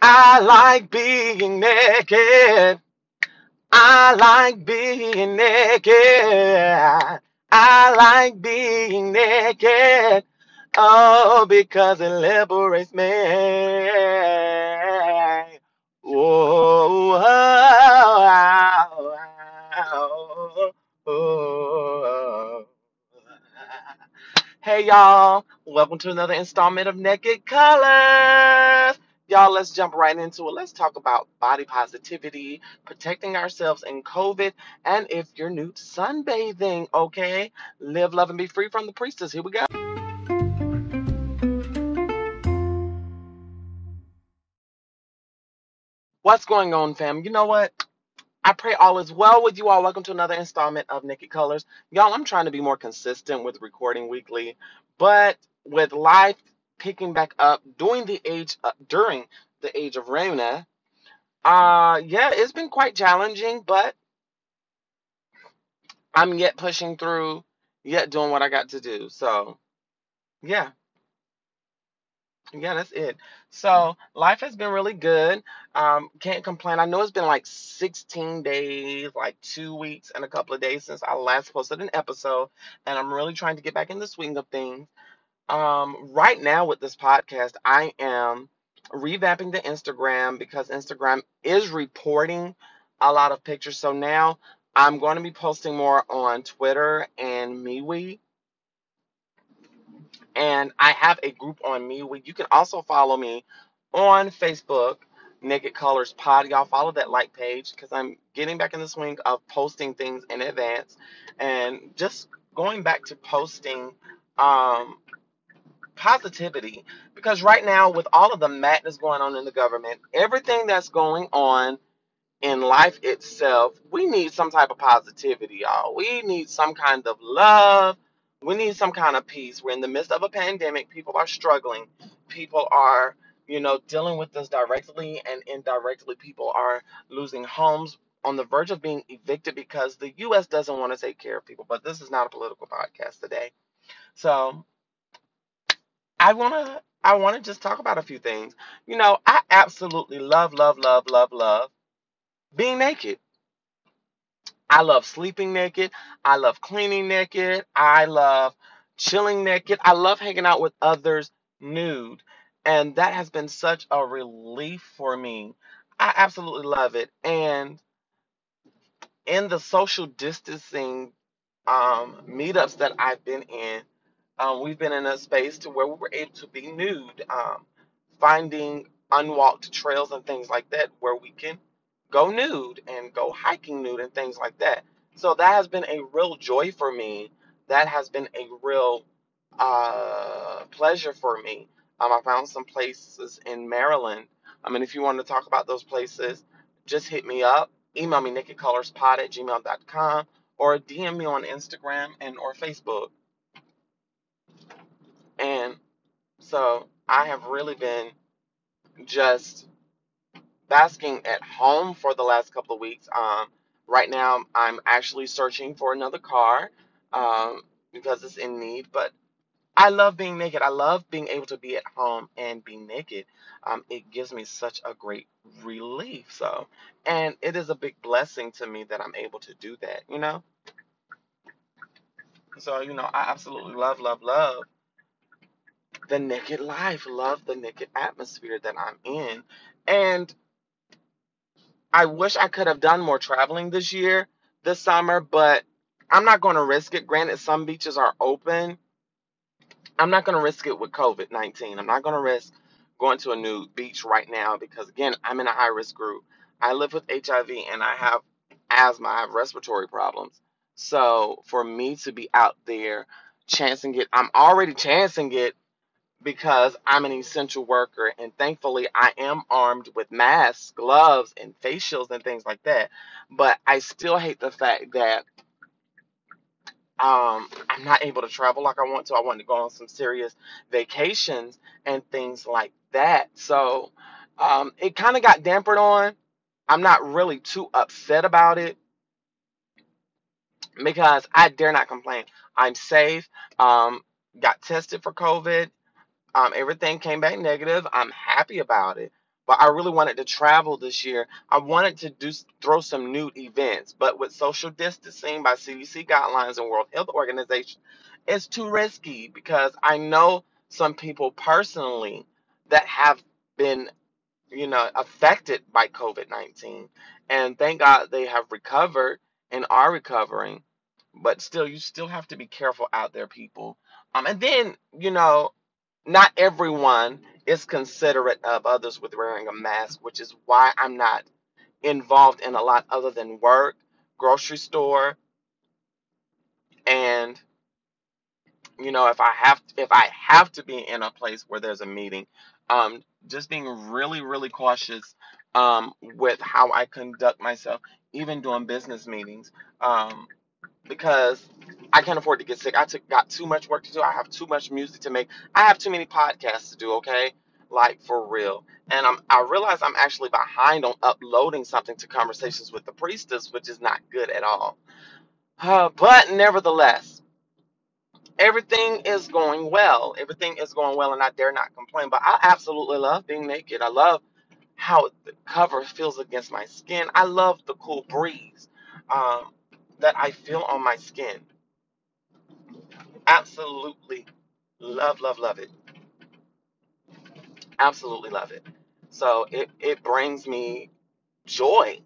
I like being naked. I like being naked. I like being naked. Oh, because it liberates me. Whoa, oh, oh, oh. Hey y'all, welcome to another installment of Naked Colors. Y'all, let's jump right into it. Let's talk about body positivity, protecting ourselves in COVID, and if you're new to sunbathing, okay? Live, love, and be free from the priestess. Here we go. What's going on, fam? You know what? I pray all is well with you all. Welcome to another installment of Naked Colors. Y'all, I'm trying to be more consistent with recording weekly, but with life picking back up during the age uh, during the age of Rona, uh yeah, it's been quite challenging, but I'm yet pushing through, yet doing what I got to do. So, yeah. Yeah, that's it. So life has been really good. Um, can't complain. I know it's been like 16 days, like two weeks and a couple of days since I last posted an episode, and I'm really trying to get back in the swing of things. Um, right now with this podcast, I am revamping the Instagram because Instagram is reporting a lot of pictures. So now I'm going to be posting more on Twitter and MeWe and I have a group on me where you can also follow me on Facebook, Naked Colors Pod. Y'all follow that like page because I'm getting back in the swing of posting things in advance and just going back to posting um, positivity because right now with all of the madness going on in the government, everything that's going on in life itself, we need some type of positivity, y'all. We need some kind of love. We need some kind of peace. We're in the midst of a pandemic. People are struggling. People are, you know, dealing with this directly and indirectly. People are losing homes on the verge of being evicted because the U.S. doesn't want to take care of people. But this is not a political podcast today. So I wanna I wanna just talk about a few things. You know, I absolutely love, love, love, love, love being naked. I love sleeping naked. I love cleaning naked. I love chilling naked. I love hanging out with others nude. And that has been such a relief for me. I absolutely love it. And in the social distancing um, meetups that I've been in, um, we've been in a space to where we were able to be nude, um, finding unwalked trails and things like that where we can go nude and go hiking nude and things like that. So that has been a real joy for me. That has been a real uh, pleasure for me. Um, I found some places in Maryland. I mean, if you want to talk about those places, just hit me up. Email me nakedcolorspod at gmail.com or DM me on Instagram and or Facebook. And so I have really been just basking at home for the last couple of weeks. Um, right now, I'm actually searching for another car um, because it's in need. But I love being naked. I love being able to be at home and be naked. Um, it gives me such a great relief. So, and it is a big blessing to me that I'm able to do that. You know. So you know, I absolutely love, love, love the naked life. Love the naked atmosphere that I'm in, and I wish I could have done more traveling this year, this summer, but I'm not going to risk it. Granted, some beaches are open. I'm not going to risk it with COVID 19. I'm not going to risk going to a new beach right now because, again, I'm in a high risk group. I live with HIV and I have asthma, I have respiratory problems. So for me to be out there chancing it, I'm already chancing it because I'm an essential worker and thankfully I am armed with masks, gloves, and face shields and things like that. But I still hate the fact that um, I'm not able to travel like I want to. I want to go on some serious vacations and things like that. So um, it kind of got dampered on. I'm not really too upset about it because I dare not complain. I'm safe. Um, got tested for COVID. Um, everything came back negative. I'm happy about it. but I really wanted to travel this year. I wanted to do throw some new events, but with social distancing by CDC guidelines and World Health Organization, it's too risky because I know some people personally that have been, you know, affected by COVID 19. And thank God they have recovered and are recovering. But still, you still have to be careful out there, people. Um, and then, you know, not everyone is considerate of others with wearing a mask, which is why I'm not involved in a lot other than work, grocery store, and you know if I have if I have to be in a place where there's a meeting, um, just being really really cautious um, with how I conduct myself, even doing business meetings. Um, because I can't afford to get sick. I took got too much work to do. I have too much music to make. I have too many podcasts to do, okay? Like for real. And I'm I realize I'm actually behind on uploading something to Conversations with the Priestess, which is not good at all. Uh, but nevertheless, everything is going well. Everything is going well and I dare not complain. But I absolutely love being naked. I love how the cover feels against my skin. I love the cool breeze. Um, that I feel on my skin. Absolutely love, love, love it. Absolutely love it. So it, it brings me joy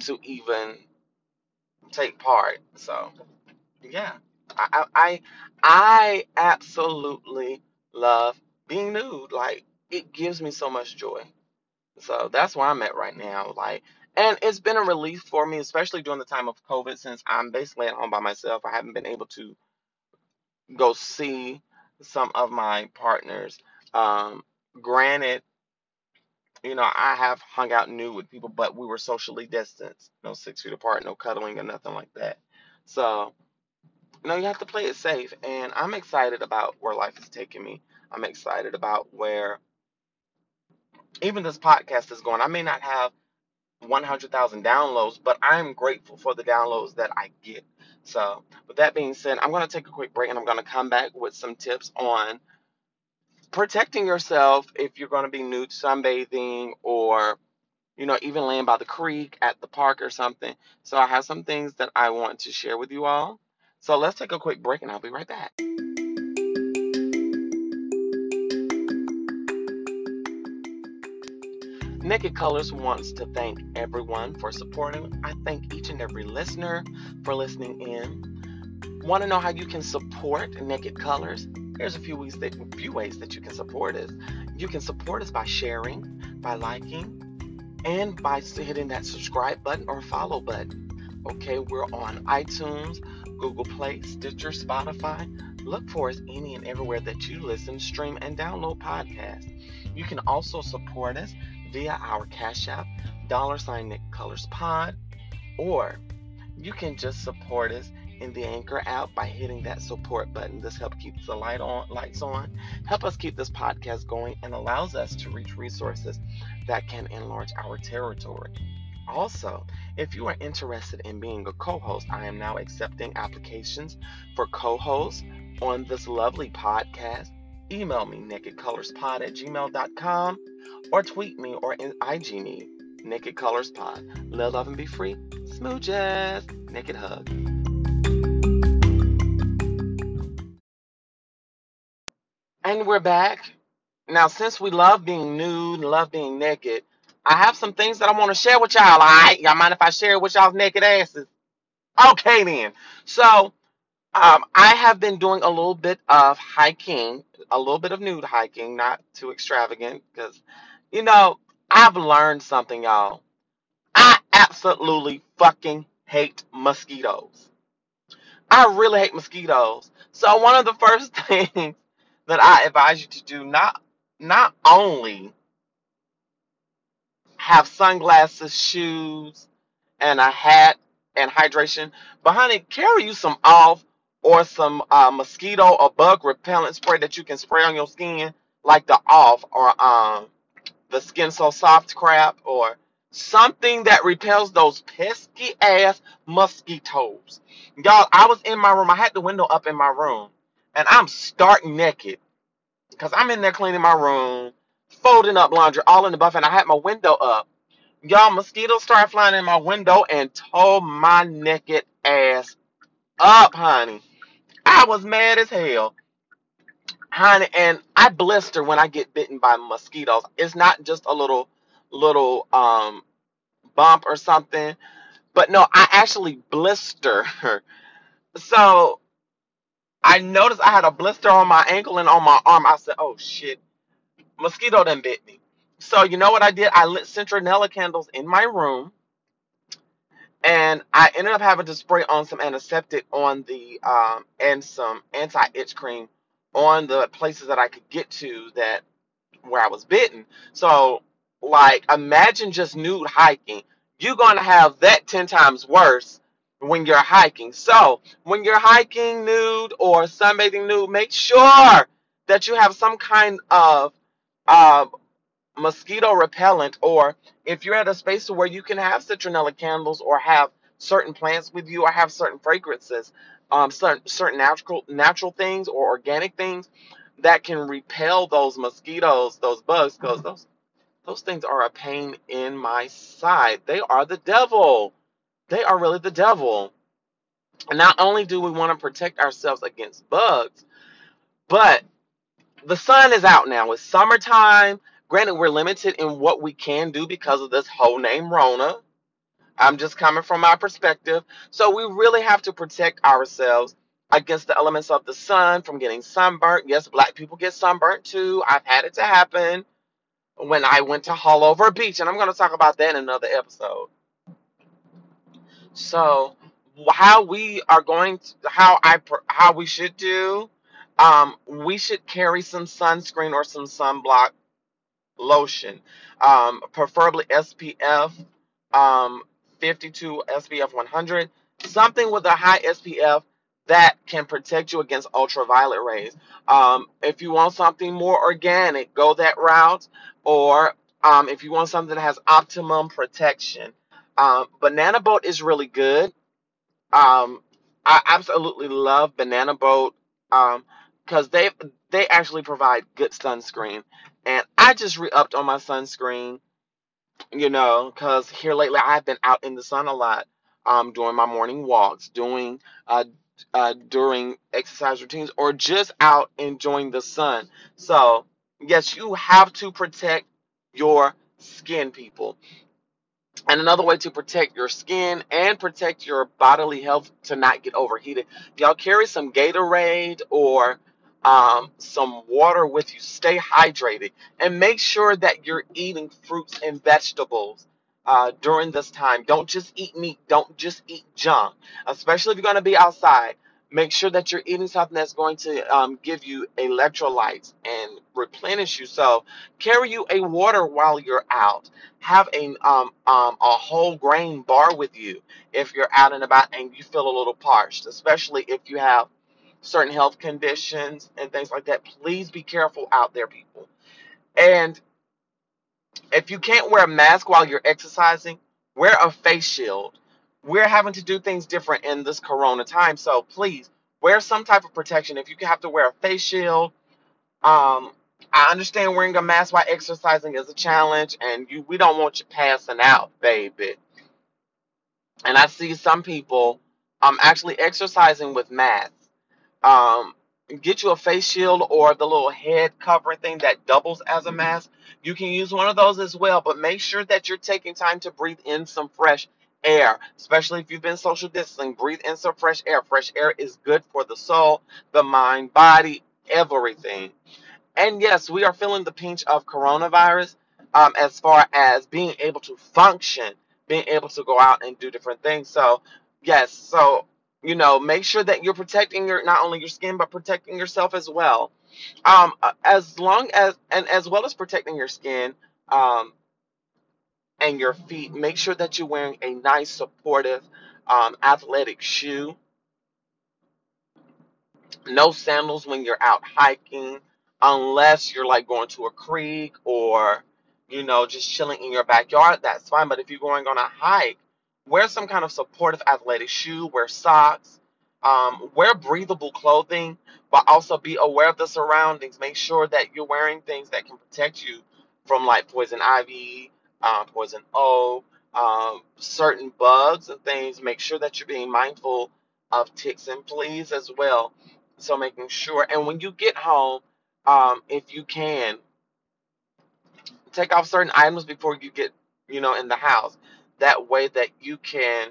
to even take part. So yeah, I, I, I I absolutely love being nude. Like it gives me so much joy. So that's where I'm at right now. Like, and it's been a relief for me, especially during the time of COVID, since I'm basically at home by myself. I haven't been able to go see some of my partners. Um, granted, you know, I have hung out new with people, but we were socially distanced, no six feet apart, no cuddling or nothing like that. So, you know, you have to play it safe, and I'm excited about where life is taking me. I'm excited about where even this podcast is going. I may not have 100,000 downloads, but I'm grateful for the downloads that I get. So, with that being said, I'm going to take a quick break and I'm going to come back with some tips on protecting yourself if you're going to be nude sunbathing or you know even laying by the creek at the park or something. So, I have some things that I want to share with you all. So, let's take a quick break and I'll be right back. Naked Colors wants to thank everyone for supporting. I thank each and every listener for listening in. Want to know how you can support Naked Colors? Here's a few ways that few ways that you can support us. You can support us by sharing, by liking, and by hitting that subscribe button or follow button. Okay, we're on iTunes, Google Play, Stitcher, Spotify. Look for us any and everywhere that you listen, stream, and download podcasts. You can also support us via our Cash App, dollar sign Naked Colors Pod, or you can just support us in the Anchor app by hitting that support button. This helps keep the light on, lights on, help us keep this podcast going, and allows us to reach resources that can enlarge our territory. Also, if you are interested in being a co-host, I am now accepting applications for co-hosts on this lovely podcast email me nakedcolorspod at gmail.com or tweet me or IG me naked colors pod live love and be free. Smooches naked hug. And we're back. Now since we love being nude and love being naked i have some things that i want to share with y'all all right? Y'all mind if i share with y'all's naked asses? Okay then. So um, I have been doing a little bit of hiking, a little bit of nude hiking, not too extravagant, because, you know, I've learned something, y'all. I absolutely fucking hate mosquitoes. I really hate mosquitoes. So one of the first things that I advise you to do not not only have sunglasses, shoes, and a hat and hydration, but honey, carry you some off or some uh, mosquito or bug repellent spray that you can spray on your skin, like the off or um the skin so soft crap or something that repels those pesky ass mosquitoes. Y'all, I was in my room. I had the window up in my room, and I'm stark naked because I'm in there cleaning my room, folding up laundry all in the buff, and I had my window up. Y'all, mosquitoes started flying in my window and tore my naked ass up, honey. I was mad as hell, honey, and I blister when I get bitten by mosquitoes. It's not just a little, little um bump or something, but no, I actually blister. So I noticed I had a blister on my ankle and on my arm. I said, "Oh shit, mosquito done bit me." So you know what I did? I lit citronella candles in my room, and I ended up having to spray on some antiseptic on the um and some anti-itch cream on the places that I could get to that where I was bitten. So like imagine just nude hiking. You're gonna have that ten times worse when you're hiking. So when you're hiking nude or sunbathing nude, make sure that you have some kind of uh, mosquito repellent or if you're at a space where you can have citronella candles or have certain plants with you or have certain fragrances um, certain, certain natural natural things or organic things that can repel those mosquitoes those bugs because those those things are a pain in my side they are the devil they are really the devil and not only do we want to protect ourselves against bugs but the sun is out now. It's summertime. Granted, we're limited in what we can do because of this whole name Rona. I'm just coming from my perspective. So we really have to protect ourselves against the elements of the sun from getting sunburnt. Yes, black people get sunburnt too. I've had it to happen when I went to Haulover Beach, and I'm going to talk about that in another episode. So, how we are going to, how I, how we should do, um, we should carry some sunscreen or some sunblock lotion, um, preferably SPF um, 52, SPF 100, something with a high SPF that can protect you against ultraviolet rays. Um, if you want something more organic, go that route, or um, if you want something that has optimum protection. Um, Banana Boat is really good. Um, I absolutely love Banana Boat um, because they they actually provide good sunscreen, and I just re-upped on my sunscreen, you know, because here lately I've been out in the sun a lot, um, doing my morning walks, doing uh, uh during exercise routines, or just out enjoying the sun. So yes, you have to protect your skin, people. And another way to protect your skin and protect your bodily health to not get overheated, y'all carry some Gatorade or um, some water with you. Stay hydrated and make sure that you're eating fruits and vegetables uh, during this time. Don't just eat meat. Don't just eat junk, especially if you're going to be outside. Make sure that you're eating something that's going to um, give you electrolytes and replenish you. So carry you a water while you're out have a um, um, a whole grain bar with you if you're out and about and you feel a little parched, especially if you have certain health conditions and things like that. Please be careful out there, people. And if you can't wear a mask while you're exercising, wear a face shield. We're having to do things different in this corona time, so please wear some type of protection. If you have to wear a face shield, um, I understand wearing a mask while exercising is a challenge, and you we don't want you passing out, baby. And I see some people um actually exercising with masks. Um, get you a face shield or the little head covering thing that doubles as a mask. You can use one of those as well, but make sure that you're taking time to breathe in some fresh air, especially if you've been social distancing. Breathe in some fresh air. Fresh air is good for the soul, the mind, body, everything. And yes, we are feeling the pinch of coronavirus um, as far as being able to function, being able to go out and do different things. So, yes, so you know, make sure that you're protecting your not only your skin but protecting yourself as well. Um, as long as and as well as protecting your skin um, and your feet, make sure that you're wearing a nice, supportive, um, athletic shoe no sandals when you're out hiking unless you're like going to a creek or you know just chilling in your backyard that's fine but if you're going on a hike wear some kind of supportive athletic shoe wear socks um, wear breathable clothing but also be aware of the surroundings make sure that you're wearing things that can protect you from like poison ivy, uh, poison oak, um, certain bugs and things. Make sure that you're being mindful of ticks and fleas as well. So making sure, and when you get home, um, if you can, take off certain items before you get, you know, in the house. That way that you can,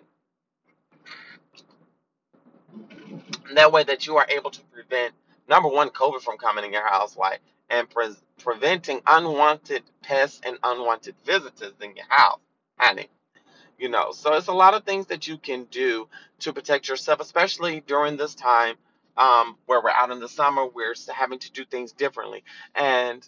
that way that you are able to prevent number one, COVID from coming in your house, like, and pre- preventing unwanted pests and unwanted visitors in your house, honey. You know, so it's a lot of things that you can do to protect yourself, especially during this time um, where we're out in the summer. We're having to do things differently, and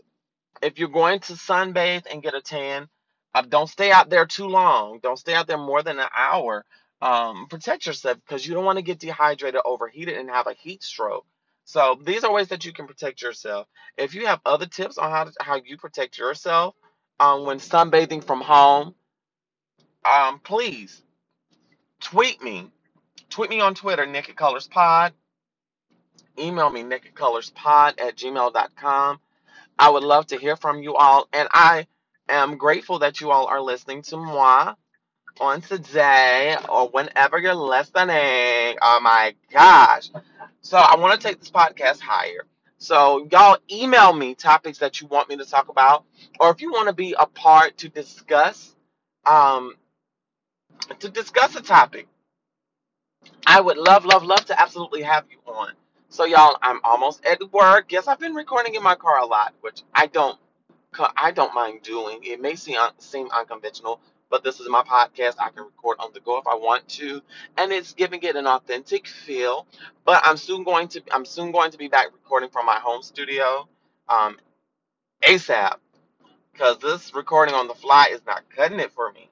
if you're going to sunbathe and get a tan, uh, don't stay out there too long. Don't stay out there more than an hour. Um, protect yourself because you don't want to get dehydrated, overheated, and have a heat stroke. So these are ways that you can protect yourself. If you have other tips on how to, how you protect yourself um, when sunbathing from home, um, please tweet me. Tweet me on Twitter, Naked Colors Pod. Email me, nakedcolorspod at gmail.com. I would love to hear from you all, and I am grateful that you all are listening to moi on today or whenever you're listening. Oh my gosh. So I want to take this podcast higher. So y'all email me topics that you want me to talk about, or if you want to be a part to discuss, um, to discuss a topic. I would love, love, love to absolutely have you on. So y'all, I'm almost at work. Yes, I've been recording in my car a lot, which I don't, I don't mind doing. It may seem seem unconventional, but this is my podcast. I can record on the go if I want to, and it's giving it an authentic feel. But I'm soon going to, I'm soon going to be back recording from my home studio, um, ASAP, because this recording on the fly is not cutting it for me.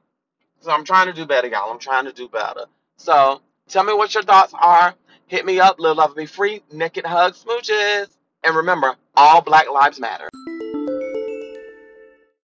So I'm trying to do better, y'all. I'm trying to do better. So tell me what your thoughts are. Hit me up, live love be free, naked hugs, smooches. And remember, all black lives matter.